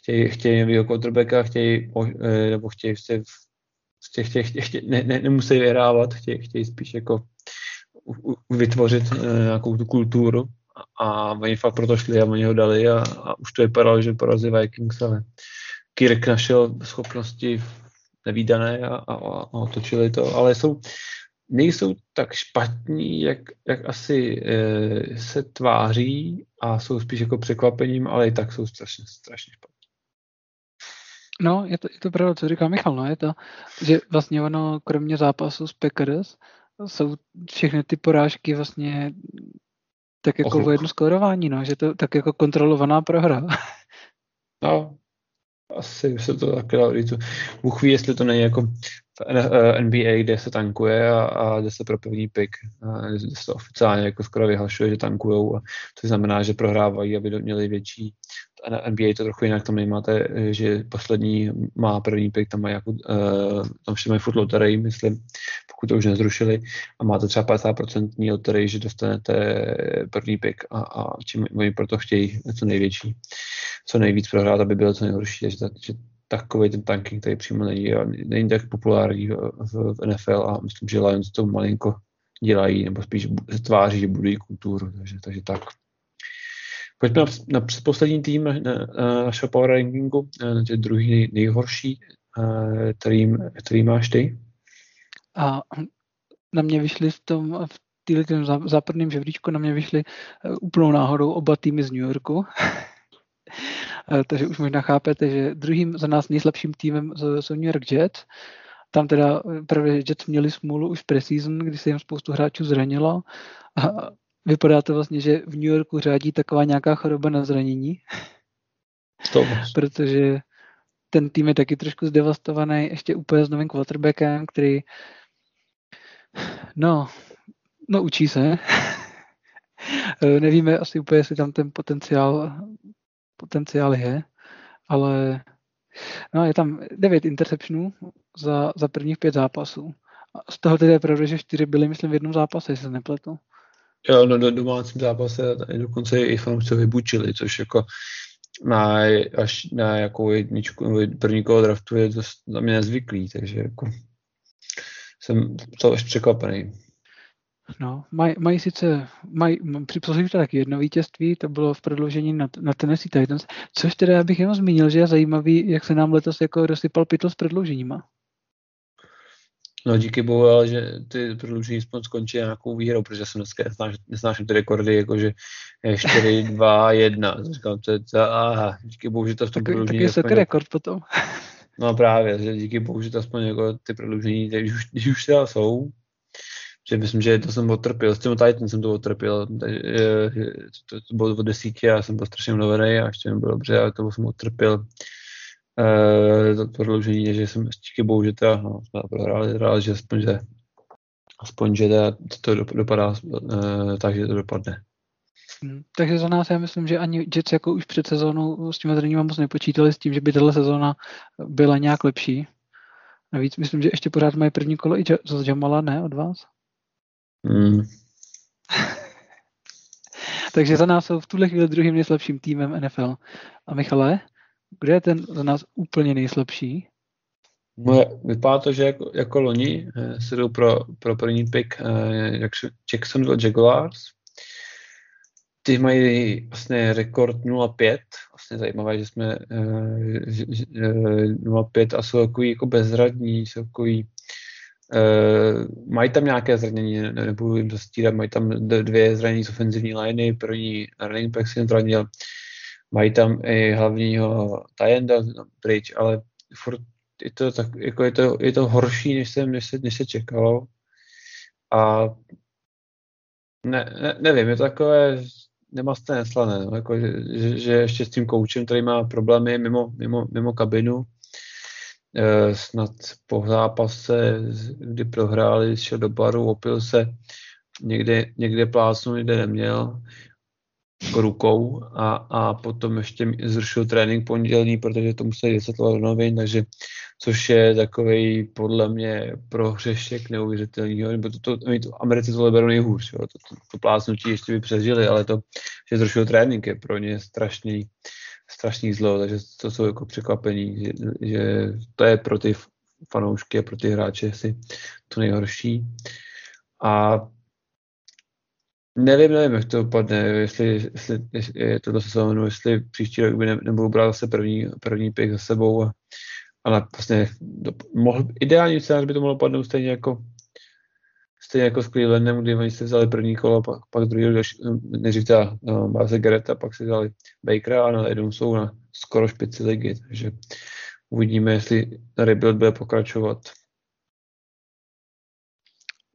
Chtějí, chtějí novýho quarterbacka, chtějí, nebo chtějí, chtějí, chtějí, chtějí, chtějí, chtějí ne, ne, nemusí vyhrávat, chtějí, chtějí spíš jako vytvořit nějakou tu kulturu a oni fakt proto šli a oni ho dali a, a už to vypadalo, že porazí Vikings, ale Kirk našel schopnosti nevýdané a, a, a otočili to, ale jsou, nejsou tak špatní, jak, jak asi e, se tváří a jsou spíš jako překvapením, ale i tak jsou strašně, strašně špatní. No, je to, je to pravda, co říká Michal, no, je to, že vlastně ono, kromě zápasu s Packers, jsou všechny ty porážky vlastně tak jako o jedno skórování, no, že to tak jako kontrolovaná prohra. no, asi se to taky dá říct. Bůh ví, jestli to není jako v NBA, eh, kde se tankuje a, a jde se pro první pick, kde se oficiálně jako skoro vyhlašuje, že tankujou a to znamená, že prohrávají, aby měli větší NBA to trochu jinak, tam nemáte, že poslední má první pick, tam mají jako, tam ještě mají furt loterii, myslím, pokud to už nezrušili, a máte třeba 50% loterii, že dostanete první pick a, a čím oni proto chtějí co největší, co nejvíc prohrát, aby bylo co nejhorší, že, že takový ten tanking tady přímo není, není tak populární v, v, NFL a myslím, že Lions to malinko dělají, nebo spíš tváří, že budují kulturu, takže, takže tak. Pojďme na, na předposlední tým na, na, na našeho power rankingu, na tě druhý nejhorší, který, který máš ty? A na mě vyšli v tom, v týhle západném žebříčku na mě vyšli e, úplnou náhodou oba týmy z New Yorku. E, takže už možná chápete, že druhým za nás nejslabším týmem jsou New York Jets. Tam teda e, právě Jets měli smůlu už preseason, kdy se jim spoustu hráčů zranilo. A vypadá to vlastně, že v New Yorku řádí taková nějaká choroba na zranění. To Protože ten tým je taky trošku zdevastovaný, ještě úplně s novým quarterbackem, který no, no učí se. Nevíme asi úplně, jestli tam ten potenciál, potenciál je, ale no, je tam devět interceptionů za, za prvních pět zápasů. Z toho tedy je pravda, že čtyři byly, myslím, v jednom zápase, jestli se nepletu. Jo, no, do domácím zápase dokonce i fanoušci vybučili, což jako na, až na jakou jedničku, první kolo draftu je to za mě nezvyklý, takže jako jsem to ještě překvapený. No, mají maj sice, mají, připsali taky jedno vítězství, to bylo v prodloužení na, na Tennessee Titans, což teda já bych jenom zmínil, že je zajímavý, jak se nám letos jako rozsypal pytl s prodlouženíma. No díky bohu, ale že ty prodloužení aspoň skončí nějakou výhrou, protože jsem dneska nesnáš, nesnáším ty rekordy, jakože 4, 2, 1. Říkám, to je, to, aha, díky bohu, že to v tom tak, prodloužení... Tak je to rekord potom. No právě, že díky bohu, že to aspoň jako ty prodloužení, když už, když už teda jsou, že myslím, že to jsem otrpěl, s tím Titan jsem to otrpěl, takže, to, to, bylo od desítě a jsem byl strašně mluvený a ještě mi bylo dobře, ale to jsem otrpěl uh, to prodloužení, že jsem díky bohu, že teda, no, jsme prohráli, že aspoň, že aspoň, že teda to dopadá uh, tak, že to dopadne. Hmm, takže za nás já myslím, že ani Jets jako už před sezónou s těmi zraněními moc nepočítali s tím, že by tato sezóna byla nějak lepší. Navíc myslím, že ještě pořád mají první kolo i z Jamala, ne, od vás? Hmm. Takže za nás jsou v tuhle chvíli druhým nejslabším týmem NFL. A Michale, kde je ten za nás úplně nejslabší? Moje, vypadá to, že jako, jako loni eh, se jdou pro, pro první pick eh, Jacksonville Jaguars. Ty mají vlastně rekord 0-5. Vlastně zajímavé, že jsme eh, 0-5 a jsou takový jako bezradní, jsou takový Uh, mají tam nějaké zranění, ne, nebudu jim zastírat, mají tam dvě zranění z ofenzivní liney, první running back si zranil, mají tam i hlavního tajenda pryč, ale furt je to, tak, jako je to, je to horší, než, jsem, než, se, než se čekalo. A ne, ne, nevím, je to takové nemastné neslané, no, jako, že, že, ještě s tím koučem, který má problémy mimo, mimo, mimo kabinu, Eh, snad po zápase, kdy prohráli, šel do baru, opil se, někde, někde plásnu, někde neměl rukou a, a potom ještě zrušil trénink pondělní, protože to museli vysvětlovat do novin, takže což je takový podle mě prohřešek neuvěřitelného, nebo to, to, to to berou nejhůř, jo, to, to, to plásnutí ještě by přežili, ale to, že zrušil trénink je pro ně strašný, strašný zlo, takže to jsou jako překvapení, že, že to je pro ty fanoušky a pro ty hráče asi to nejhorší. A nevím, nevím, jak to dopadne, jestli, jestli, jestli je jestli příští rok by ne, nebudou brát zase první, první pick za sebou, a, ale vlastně do, mohl, ideální scénář by to mohlo padnout stejně jako stejně jako s Clevelandem, kdy oni si vzali první kolo, pak, pak druhý, nejdřív teda no, báze Gereta, pak si vzali Bakera a najednou jsou na skoro špici ligy, takže uvidíme, jestli rebuild bude pokračovat.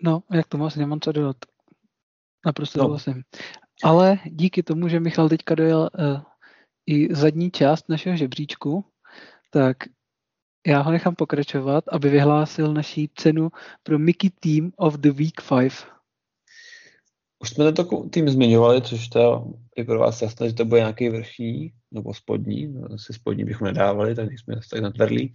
No, jak tomu asi nemám co dodat. Naprosto no. souhlasím. Ale díky tomu, že Michal teďka dojel uh, i zadní část našeho žebříčku, tak já ho nechám pokračovat, aby vyhlásil naší cenu pro Mickey Team of the Week 5. Už jsme tento tým zmiňovali, což to je pro vás jasné, že to bude nějaký vrchní nebo spodní. No, asi spodní bychom nedávali, tak jsme tak natvrdlí.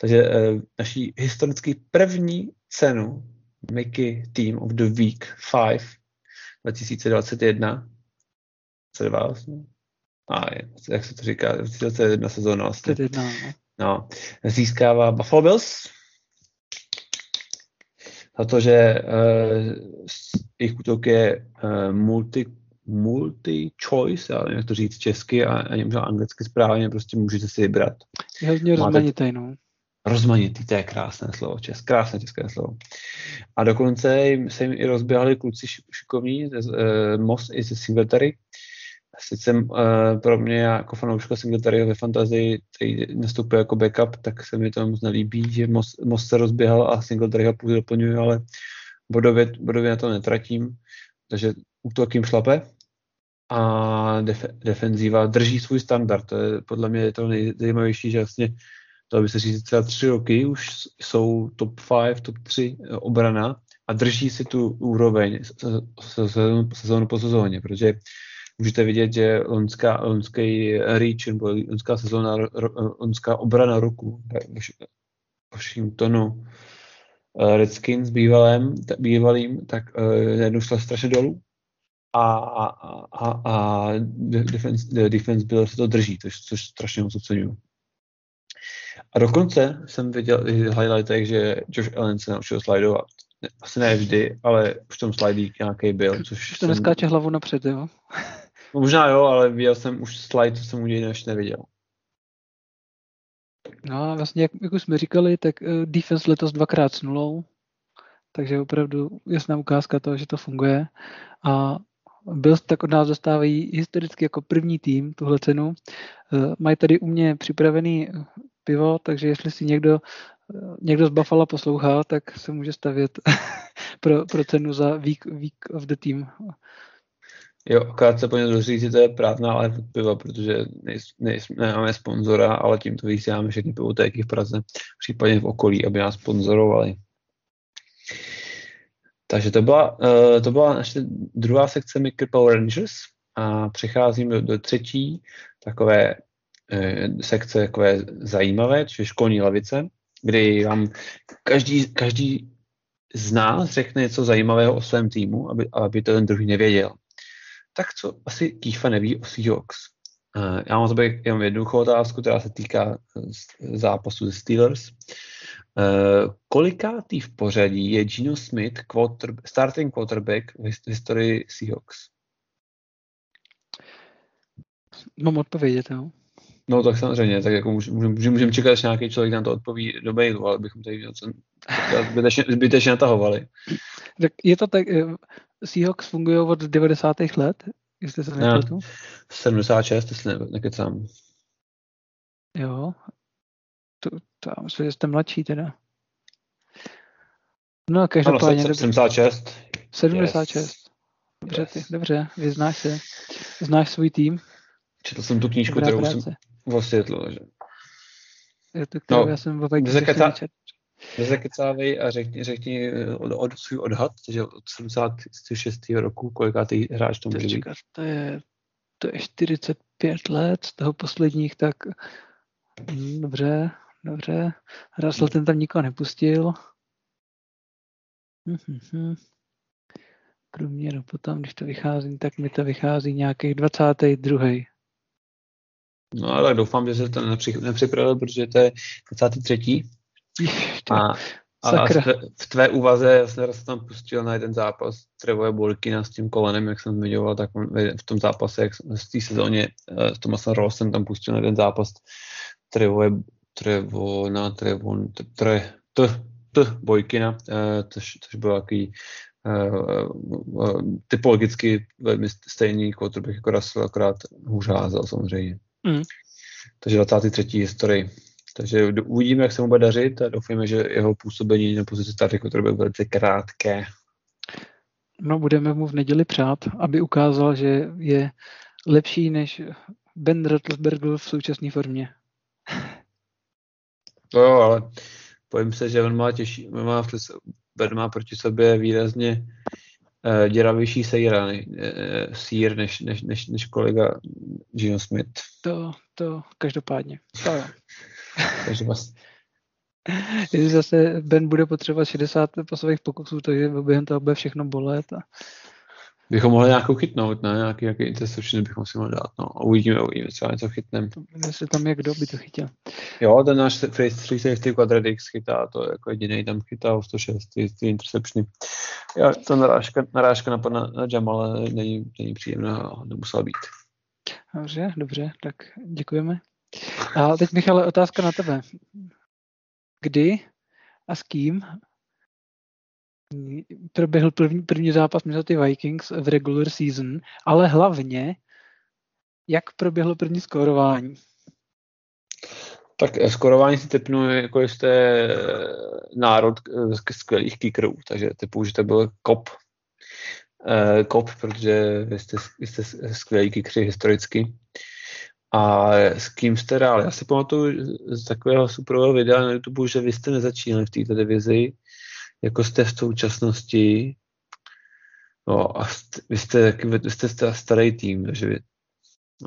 Takže eh, naší historicky první cenu Mickey Team of the Week 5 2021 2022 vlastně. A jak se to říká, 2021 sezóna vlastně. 2021. No, získává Buffalo Bills za to, že uh, jejich útok je uh, multi, multi-choice, já nevím, jak to říct česky a, a možná anglicky správně, prostě můžete si vybrat. Je hodně rozmanitý, no. Rozmanitý, to je krásné slovo, čes, krásné české slovo. A dokonce se jim i rozběhali kluci šikovní, uh, Moss i ze Singletary, sice uh, pro mě jako fanouška Singletaryho ve fantazii, který nastupuje jako backup, tak se mi to moc nelíbí, že most se rozběhal a Singletaryho půjde doplňuje, ale bodově, bodově na to netratím, takže útok jim šlape a def, defenzíva drží svůj standard. To je podle mě to nejzajímavější, že vlastně to by se říct třeba tři roky už jsou top 5, top 3 eh, obrana a drží si tu úroveň sezónu po sezóně, protože můžete vidět, že loňská, loňský reach, nebo loňská sezóna, loňská obrana roku Washingtonu eh, Redskins bývalým, bývalým tak uh, najednou šla strašně dolů a, a, a, a defense, defense byl se to drží, což, což strašně moc oceňuju. A dokonce jsem viděl i highlightech, že Josh Allen se naučil slidovat. Asi ne vždy, ale už tam slidík nějaký byl. Což už to neskáče jsem... hlavu napřed, jo? Možná jo, ale viděl jsem už slide, co jsem u něj ještě neviděl. No a vlastně, jak, jak už jsme říkali, tak uh, defense letos dvakrát s nulou, takže opravdu jasná ukázka toho, že to funguje. A Bills tak od nás dostávají historicky jako první tým tuhle cenu. Uh, mají tady u mě připravený pivo, takže jestli si někdo, někdo z Buffalo poslouchá, tak se může stavět pro, pro cenu za week, week of the team. Jo, akorát se po něm říct, že to je právná ale piva, protože nemáme sponzora, ale tímto vysíláme všechny pivotéky v Praze, případně v okolí, aby nás sponzorovali. Takže to byla, uh, to byla naše druhá sekce Micro Power Rangers a přecházím do, do třetí takové uh, sekce takové zajímavé, čiže školní lavice, kdy vám každý, každý z nás řekne něco zajímavého o svém týmu, aby, aby to ten druhý nevěděl tak co asi Kýfa neví o Seahawks? Uh, já mám tebe jenom jednoduchou otázku, která se týká eh, zápasu ze Steelers. Uh, kolikátý v pořadí je Gino Smith quarter, starting quarterback v historii Seahawks? Mám odpovědět, jo? No tak samozřejmě, tak jako můžeme můžem, můžem čekat, že nějaký člověk nám to odpoví do mailu, ale bychom tady zbytečně, zbytečně natahovali. Tak je to tak, Seahawks fungují od 90. let, jestli se nepletu. 76, jestli ne, nekecám. Jo, to, to já myslím, že jste mladší teda. No, každopádně... Ano, 76. 76. Yes. Dobře, ty, dobře, vyznáš se. Znáš svůj tým. Četl jsem tu knížku, Dobrá kterou práce. jsem osvětlil, že... Je to, kterou no, já jsem v Nezakecávej a řekni, řekni od, od, svůj odhad, takže od 76. roku, kolikátý hráč to může být? To je, to je 45 let, z toho posledních, tak hm, dobře, dobře. Russell ten tam nikoho nepustil. Hm, hm. Průměru potom, když to vychází, tak mi to vychází nějakých 22. No ale doufám, že se to nepřipravil, protože to je 23. A, a v tvé úvaze já jsem se tam pustil na jeden zápas Trevoje Bolkina s tím kolenem, jak jsem zmiňoval, tak on v tom zápase, jak v té sezóně s Tomasem Rossem tam pustil na jeden zápas Trevoje Trevo, na Trevo, tre, t, t, Bojkina, což, což byl takový typologicky velmi stejný quarterback jako Russell, akorát hůř házel samozřejmě. Mm. Takže 23. historii. Takže uvidíme, jak se mu bude dařit a doufáme, že jeho působení na pozici startu to bude velice krátké. No, budeme mu v neděli přát, aby ukázal, že je lepší než Ben Roethlisberger v současné formě. No jo, ale bojím se, že on má těžší, on má, Ben má proti sobě výrazně uh, děravější sejra, uh, sír než, než, než, než kolega Gino Smith. To, to každopádně. To jo. Takže vás... Jestli zase Ben bude potřebovat 60 pasových pokusů, takže během toho bude všechno bolet. A... Bychom mohli nějakou chytnout, ne? Nějaký, nějaký interception bychom si mohli dát, no. A uvidíme, uvidíme, třeba něco chytneme. Jestli tam jak kdo by to chytil. Jo, ten náš free safety quadradix chytá, to jako jediný tam chytá o 106, ty, ty interceptiony. Já, to narážka, narážka na pana na Jamala není, není příjemná, nemusela být. Dobře, dobře, tak děkujeme. A teď, Michale, otázka na tebe. Kdy a s kým proběhl první, první zápas mezi ty Vikings v regular season, ale hlavně, jak proběhlo první skórování? Tak eh, skorování si typnu, jako jste eh, národ eh, skvělých kickerů, takže typu, že to byl kop, kop, protože vy jste, jste skvělí kickři historicky. A s kým jste hráli? Já si pamatuju z takového superového videa na YouTube, že vy jste nezačínali v této divizi, jako jste v současnosti. No a jste, vy jste, vy jste starý tým, takže vy,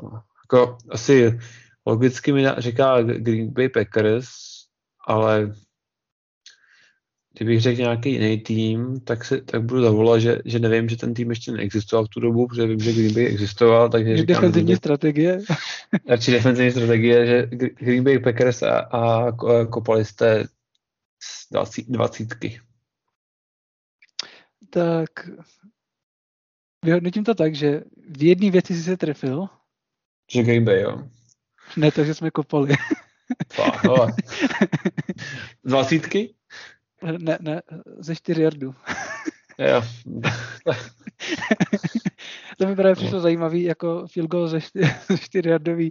no, jako asi logicky mi říká Green Bay Packers, ale kdybych řekl nějaký jiný tým, tak, se, tak budu zavolat, že, že nevím, že ten tým ještě neexistoval v tu dobu, protože vím, že Green Bay existoval, takže je říkám... Defenzivní strategie. Radši defenzivní strategie, že Green Bay Packers a, a kopali jste dvacítky. Tak vyhodnotím to tak, že v jedné věci jsi se trefil. Že Green Bay, jo. Ne to, že jsme kopali. Dvacítky? Ne, ne, ze čtyři jardů. Jo. to mi právě přišlo zajímavý, jako field goal ze čtyřjardový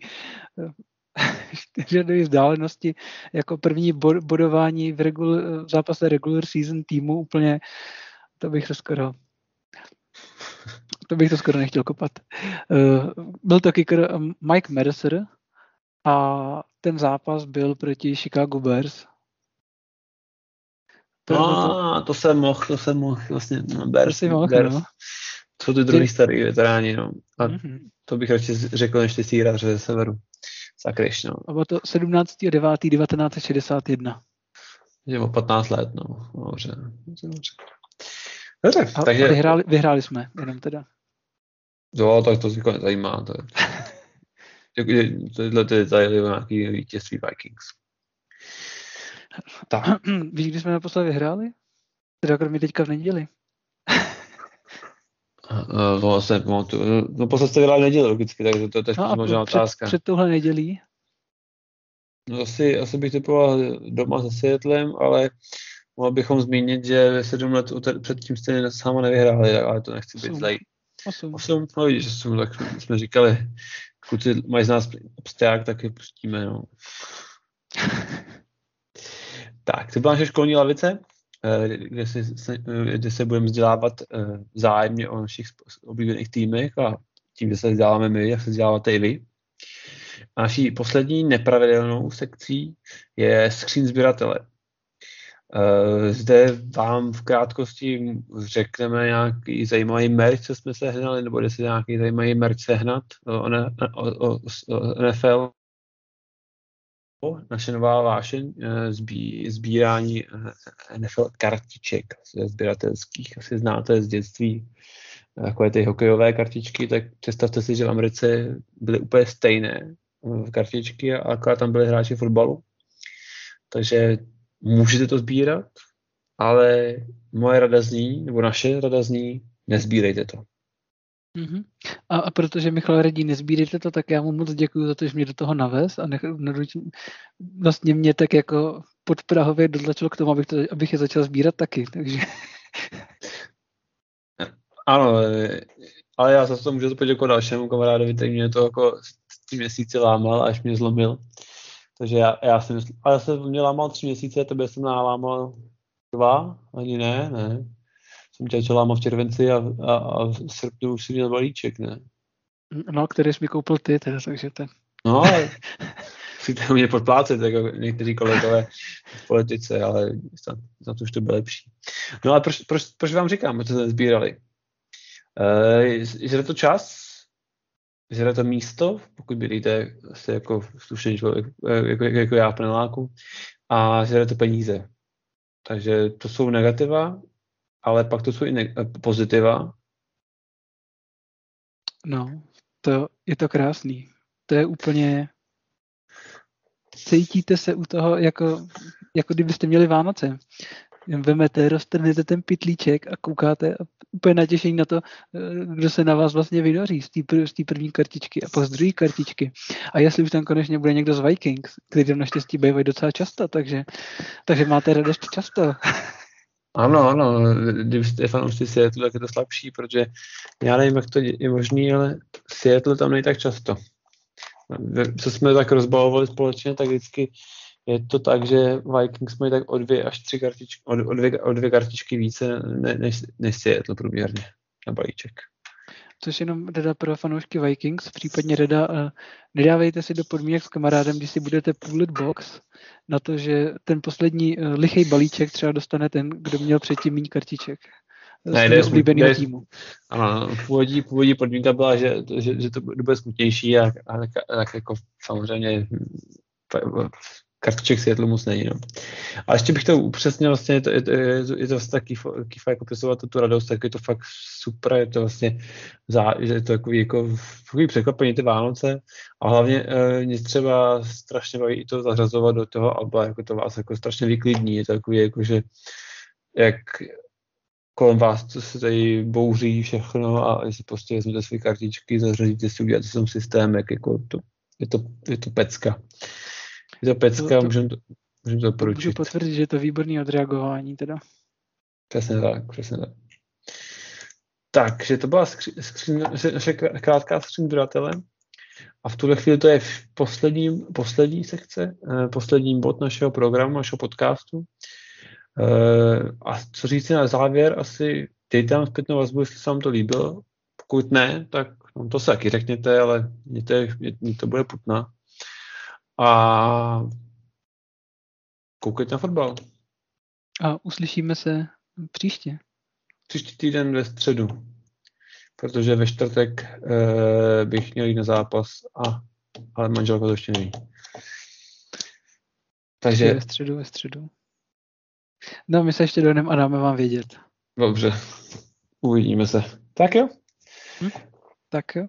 čtyřjardový vzdálenosti, jako první bodování v, regul, v zápase regular season týmu úplně, to bych to skoro to bych to skoro nechtěl kopat. Uh, byl to kicker Mike Mercer a ten zápas byl proti Chicago Bears. To, a, to, to jsem mohl, to jsem mohl, vlastně, no, Bears, to mohl, Bears. No. Jsou ty druhý starý veteráni, no. A mm-hmm. to bych radši řekl, než ty síraře ze severu. Sakryš, no. A bylo to 17. 9. 1961. Je o 15 let, no. Dobře. Dobře, a takže... Vyhráli, vyhráli jsme, jenom teda. Jo, tak to si nezajímá. To je... Tohle ty detaily o nějaký vítězství Vikings. Tak. Víš, kdy jsme naposledy vyhráli? Teda kromě teďka v neděli. No, se pamatuju. No, posled jste vyhráli neděli logicky, takže to, to je no možná před, otázka. Před touhle nedělí? No, asi, asi bych typoval doma se Seattlem, ale mohl bychom zmínit, že sedm let předtím jste sama nevyhráli, ale to nechci být zlej. Osm. Osm, no vidíš, osm, tak jsme říkali, kluci mají z nás obsták, tak je pustíme, no. tak, to byla naše školní lavice, eh, kde, si, kde se budeme vzdělávat eh, zájemně o našich oblíbených týmech a tím, že se vzděláváme my, jak se vzděláváte i vy. A naší poslední nepravidelnou sekcí je skřín sběratele. Eh, zde vám v krátkosti řekneme nějaký zajímavý merch, co jsme sehnali, nebo se nějaký zajímavý merch sehnat o, o, o, o NFL. Naše nová vášeň eh, zbí, sbírání eh, NFL kartiček sběratelských. Asi znáte z dětství takové ty hokejové kartičky, tak představte si, že v Americe byly úplně stejné kartičky a akorát tam byly hráči fotbalu. Takže můžete to sbírat, ale moje rada zní, nebo naše rada zní, nezbírejte to. Mm-hmm. A, a protože Michal radí, nezbírejte to, tak já mu moc děkuji za to, že mě do toho navez a nech, vlastně mě tak jako podprahově dotlačil k tomu, abych, to, abych je začal sbírat taky, takže... Ano, ale já zase to můžu to poděkovat dalšímu kamarádovi, který mě to jako tři měsíce lámal, až mě zlomil. Takže já, já si myslím, ale já jsem mě lámal tři měsíce, tebe jsem nálámal dva, ani ne, ne. Jsem tě začal lámal v červenci a, a, a v srpnu už si měl balíček, ne. No, který jsi mi koupil ty, teda, takže ten. No, ale to mě podplácet, jako někteří kolegové v politice, ale za to už to bylo lepší. No ale proč, proč, proč vám říkám, že to sbírali? Uh, je to čas, žere to místo, pokud bydlíte asi jako slušný člověk, jako, jako, jako já v paneláku, a žere to peníze. Takže to jsou negativa, ale pak to jsou i ne- pozitiva. No, to je to krásný. To je úplně... Cítíte se u toho, jako, jako kdybyste měli Vánoce vemete, roztrhnete ten pitlíček a koukáte a úplně natěšení na to, eh, kdo se na vás vlastně vynoří z té prv, první kartičky a pak z druhé kartičky. A jestli už tam konečně bude někdo z Vikings, který tam naštěstí bývají docela často, takže, takže máte radost často. Ano, ano, jste fanoušci Seattle, tak je to slabší, protože já nevím, jak to je možný, ale Seattle tam nejde tak často. Co jsme tak rozbalovali společně, tak vždycky je to tak, že Vikings mají tak o dvě až tři kartičky, o, o, dvě, o dvě kartičky více ne, než, než Seattle průměrně na balíček. Což jenom rada pro fanoušky Vikings, případně rada, uh, nedávejte si do podmínek s kamarádem, když si budete půlit box, na to, že ten poslední uh, lichý balíček třeba dostane ten, kdo měl předtím méně kartiček. Ne, jde, jde, týmu. Ano, původní, původní podmínka byla, že, že, že to bude smutnější a, a, a tak jako samozřejmě kartiček Seattle moc není. No. A ještě bych to upřesnil, vlastně je to, je to, je to, je to vlastně taky, taky fakt popisovat tu radost, tak je to fakt super, je to vlastně zá, je to takový, jako, takový překvapení ty Vánoce a hlavně e, mě třeba strašně baví i to zařazovat do toho alba, jako to vás jako strašně vyklidní, je to takový, jako, že jak kolem vás co se tady bouří všechno a jestli prostě vezmete své kartičky, zařadíte si, uděláte systém, jak jako to, je to, je to pecka. Je to pecka, můžeme to, můžem to doporučit. Můžu potvrdit, že je to výborný odreagování teda. Přesně tak, přesně tak. Takže to byla skři, skři, naše krátká skříň dodatele. A v tuhle chvíli to je v poslední, poslední sekce, eh, poslední bod našeho programu, našeho podcastu. Eh, a co říct na závěr, asi dejte nám zpětnou vazbu, jestli se vám to líbilo. Pokud ne, tak nám to se taky řekněte, ale mě to, mě to bude putná. A koukejte na fotbal. A uslyšíme se příště. Příští týden ve středu, protože ve čtvrtek e, bych měl jít na zápas, a, ale manželka to ještě neví. Takže... Ve středu, ve středu. No, my se ještě dojdeme a dáme vám vědět. Dobře, uvidíme se. Tak jo? Hm? Tak jo.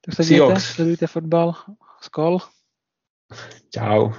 Tak se mějte, sledujte fotbal, skol. Ciao.